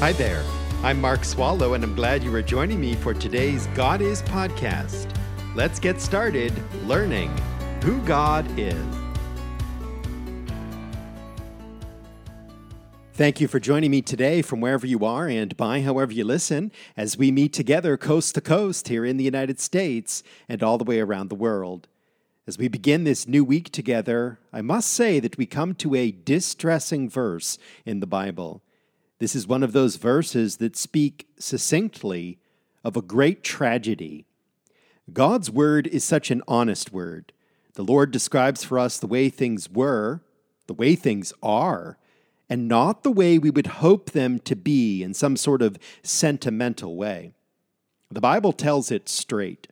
Hi there. I'm Mark Swallow, and I'm glad you are joining me for today's God Is podcast. Let's get started learning who God is. Thank you for joining me today from wherever you are and by however you listen as we meet together coast to coast here in the United States and all the way around the world. As we begin this new week together, I must say that we come to a distressing verse in the Bible. This is one of those verses that speak succinctly of a great tragedy. God's word is such an honest word. The Lord describes for us the way things were, the way things are, and not the way we would hope them to be in some sort of sentimental way. The Bible tells it straight.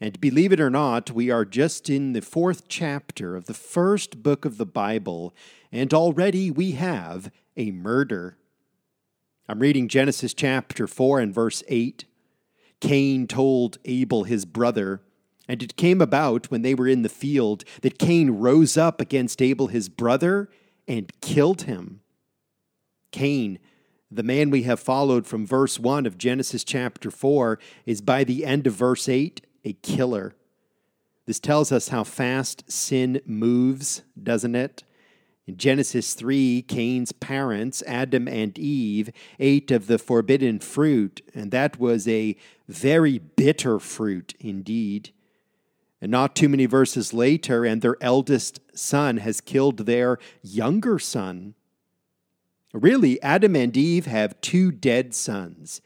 And believe it or not, we are just in the fourth chapter of the first book of the Bible, and already we have a murder. I'm reading Genesis chapter 4 and verse 8. Cain told Abel his brother, and it came about when they were in the field that Cain rose up against Abel his brother and killed him. Cain, the man we have followed from verse 1 of Genesis chapter 4, is by the end of verse 8 a killer. This tells us how fast sin moves, doesn't it? In Genesis 3, Cain's parents, Adam and Eve, ate of the forbidden fruit, and that was a very bitter fruit indeed. And not too many verses later, and their eldest son has killed their younger son. Really, Adam and Eve have two dead sons.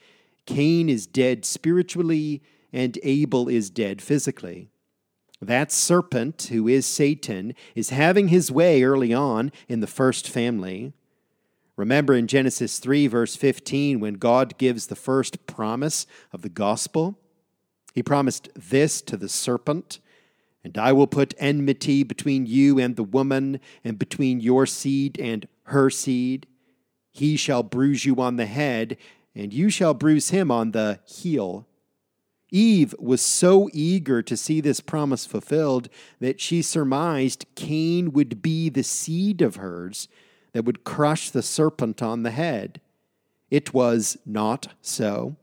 Cain is dead spiritually, and Abel is dead physically. That serpent, who is Satan, is having his way early on in the first family. Remember in Genesis 3, verse 15, when God gives the first promise of the gospel? He promised this to the serpent And I will put enmity between you and the woman, and between your seed and her seed. He shall bruise you on the head, and you shall bruise him on the heel. Eve was so eager to see this promise fulfilled that she surmised Cain would be the seed of hers that would crush the serpent on the head. It was not so.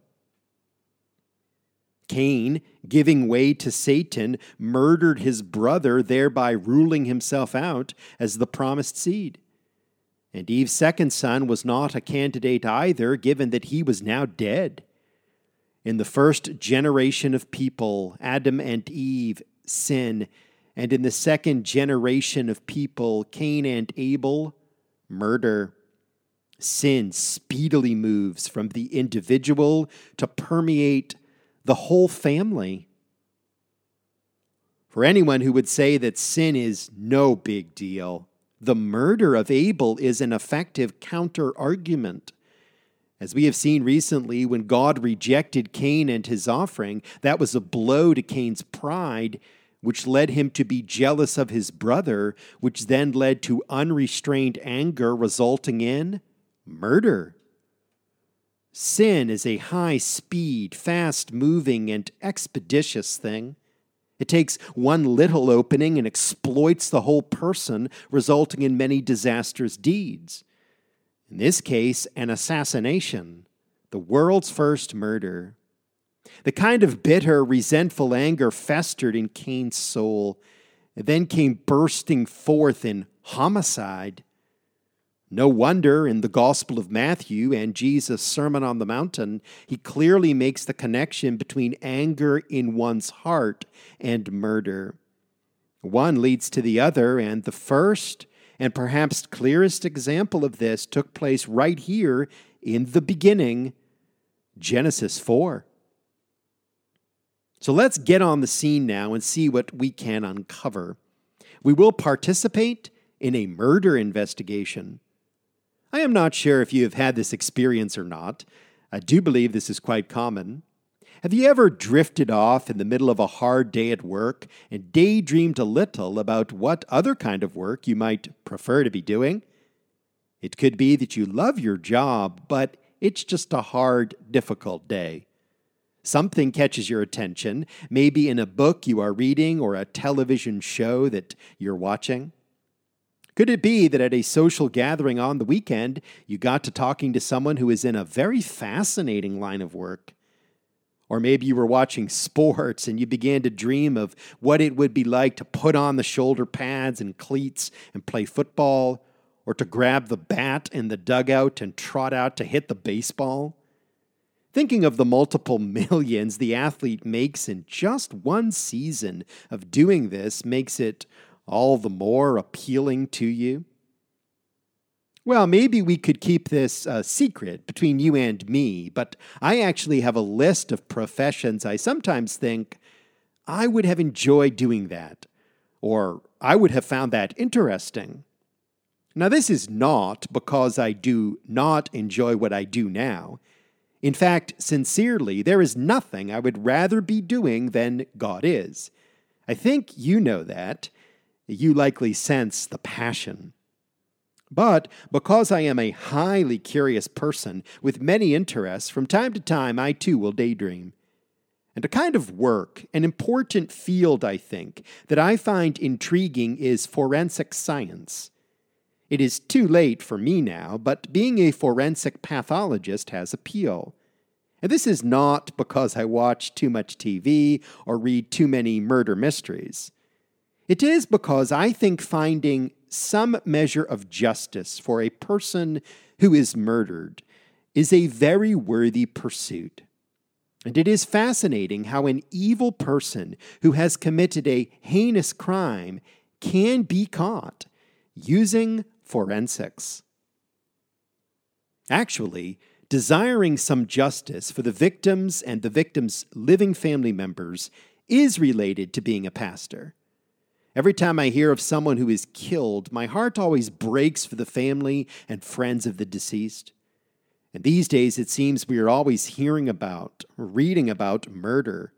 Cain, giving way to Satan, murdered his brother, thereby ruling himself out as the promised seed. And Eve's second son was not a candidate either, given that he was now dead. In the first generation of people, Adam and Eve sin, and in the second generation of people, Cain and Abel murder. Sin speedily moves from the individual to permeate the whole family. For anyone who would say that sin is no big deal, the murder of Abel is an effective counter argument. As we have seen recently, when God rejected Cain and his offering, that was a blow to Cain's pride, which led him to be jealous of his brother, which then led to unrestrained anger, resulting in murder. Sin is a high speed, fast moving, and expeditious thing. It takes one little opening and exploits the whole person, resulting in many disastrous deeds. In this case, an assassination, the world's first murder. The kind of bitter, resentful anger festered in Cain's soul and then came bursting forth in homicide. No wonder in the Gospel of Matthew and Jesus' Sermon on the Mountain, he clearly makes the connection between anger in one's heart and murder. One leads to the other, and the first and perhaps clearest example of this took place right here in the beginning, Genesis 4. So let's get on the scene now and see what we can uncover. We will participate in a murder investigation. I am not sure if you have had this experience or not. I do believe this is quite common. Have you ever drifted off in the middle of a hard day at work and daydreamed a little about what other kind of work you might prefer to be doing? It could be that you love your job, but it's just a hard, difficult day. Something catches your attention, maybe in a book you are reading or a television show that you're watching. Could it be that at a social gathering on the weekend, you got to talking to someone who is in a very fascinating line of work? Or maybe you were watching sports and you began to dream of what it would be like to put on the shoulder pads and cleats and play football, or to grab the bat in the dugout and trot out to hit the baseball. Thinking of the multiple millions the athlete makes in just one season of doing this makes it all the more appealing to you. Well, maybe we could keep this a secret between you and me, but I actually have a list of professions I sometimes think I would have enjoyed doing that, or I would have found that interesting. Now, this is not because I do not enjoy what I do now. In fact, sincerely, there is nothing I would rather be doing than God is. I think you know that. You likely sense the passion. But because I am a highly curious person with many interests, from time to time I too will daydream. And a kind of work, an important field, I think, that I find intriguing is forensic science. It is too late for me now, but being a forensic pathologist has appeal. And this is not because I watch too much TV or read too many murder mysteries. It is because I think finding some measure of justice for a person who is murdered is a very worthy pursuit. And it is fascinating how an evil person who has committed a heinous crime can be caught using forensics. Actually, desiring some justice for the victims and the victims' living family members is related to being a pastor. Every time I hear of someone who is killed, my heart always breaks for the family and friends of the deceased. And these days, it seems we are always hearing about, reading about murder.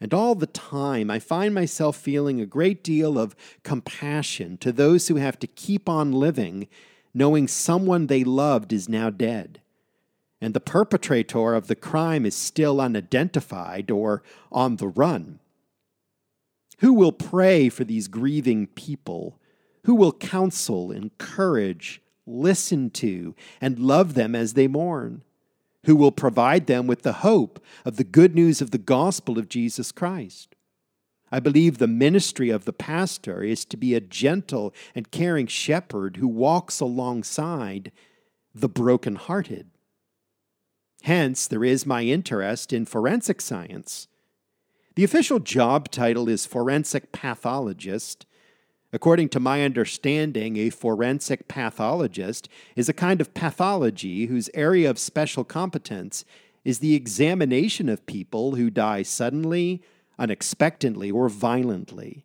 And all the time, I find myself feeling a great deal of compassion to those who have to keep on living, knowing someone they loved is now dead. And the perpetrator of the crime is still unidentified or on the run. Who will pray for these grieving people? Who will counsel, encourage, listen to, and love them as they mourn? Who will provide them with the hope of the good news of the gospel of Jesus Christ? I believe the ministry of the pastor is to be a gentle and caring shepherd who walks alongside the brokenhearted. Hence, there is my interest in forensic science the official job title is forensic pathologist. According to my understanding, a forensic pathologist is a kind of pathology whose area of special competence is the examination of people who die suddenly, unexpectedly, or violently.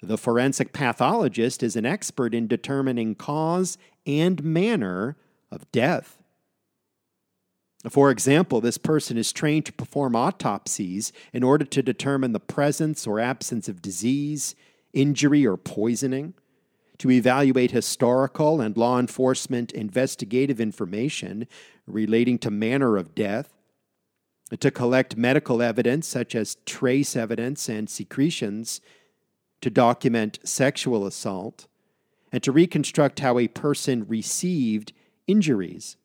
The forensic pathologist is an expert in determining cause and manner of death. For example, this person is trained to perform autopsies in order to determine the presence or absence of disease, injury, or poisoning, to evaluate historical and law enforcement investigative information relating to manner of death, to collect medical evidence such as trace evidence and secretions, to document sexual assault, and to reconstruct how a person received injuries.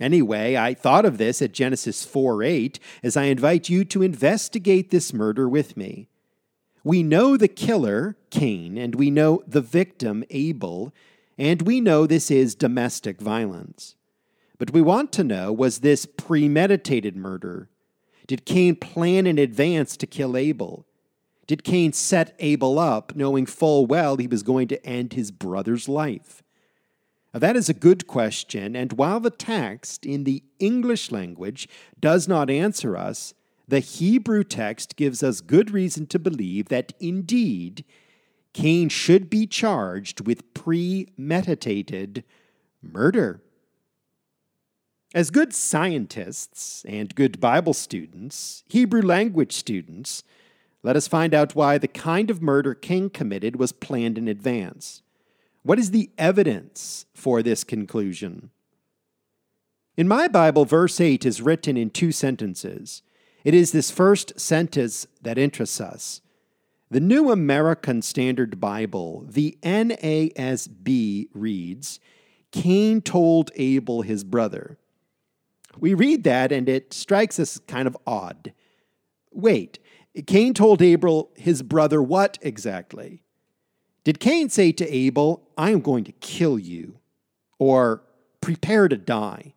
Anyway, I thought of this at Genesis 4 8 as I invite you to investigate this murder with me. We know the killer, Cain, and we know the victim, Abel, and we know this is domestic violence. But we want to know was this premeditated murder? Did Cain plan in advance to kill Abel? Did Cain set Abel up knowing full well he was going to end his brother's life? Now, that is a good question, and while the text in the English language does not answer us, the Hebrew text gives us good reason to believe that indeed Cain should be charged with premeditated murder. As good scientists and good Bible students, Hebrew language students, let us find out why the kind of murder Cain committed was planned in advance. What is the evidence for this conclusion? In my Bible, verse 8 is written in two sentences. It is this first sentence that interests us. The New American Standard Bible, the NASB, reads Cain told Abel his brother. We read that and it strikes us kind of odd. Wait, Cain told Abel his brother what exactly? Did Cain say to Abel, I am going to kill you? Or prepare to die?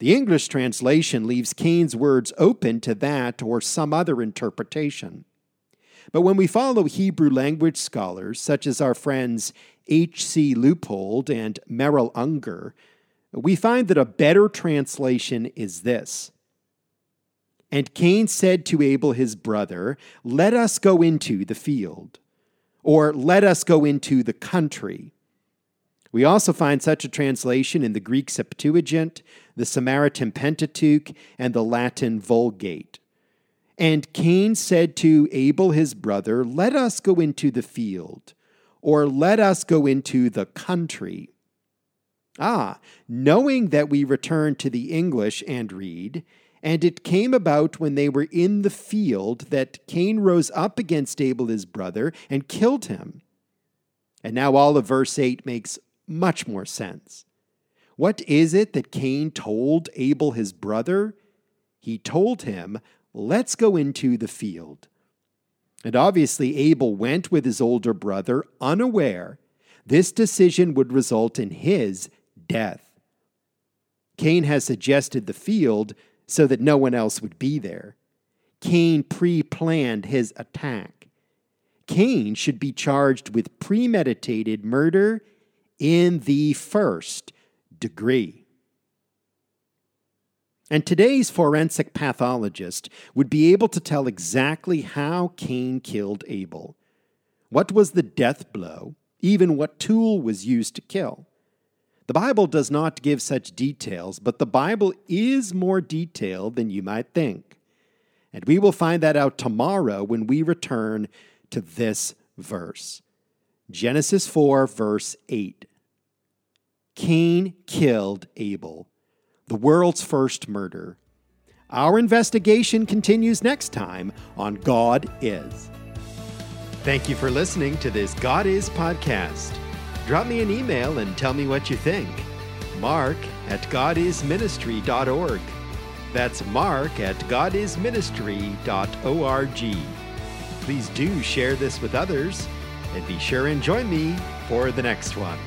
The English translation leaves Cain's words open to that or some other interpretation. But when we follow Hebrew language scholars, such as our friends H.C. Leupold and Merrill Unger, we find that a better translation is this. And Cain said to Abel his brother, Let us go into the field, or let us go into the country. We also find such a translation in the Greek Septuagint, the Samaritan Pentateuch, and the Latin Vulgate. And Cain said to Abel his brother, Let us go into the field, or let us go into the country. Ah, knowing that we return to the English and read, and it came about when they were in the field that Cain rose up against Abel his brother and killed him. And now all of verse 8 makes much more sense. What is it that Cain told Abel his brother? He told him, Let's go into the field. And obviously, Abel went with his older brother, unaware this decision would result in his death. Cain has suggested the field so that no one else would be there. Cain pre planned his attack. Cain should be charged with premeditated murder in the first degree. And today's forensic pathologist would be able to tell exactly how Cain killed Abel. What was the death blow? Even what tool was used to kill? The Bible does not give such details, but the Bible is more detailed than you might think. And we will find that out tomorrow when we return to this verse Genesis 4, verse 8. Cain killed Abel the world's first murder. Our investigation continues next time on God Is. Thank you for listening to this God Is podcast. Drop me an email and tell me what you think. Mark at godisministry.org. That's Mark at godisministry.org. Please do share this with others and be sure and join me for the next one.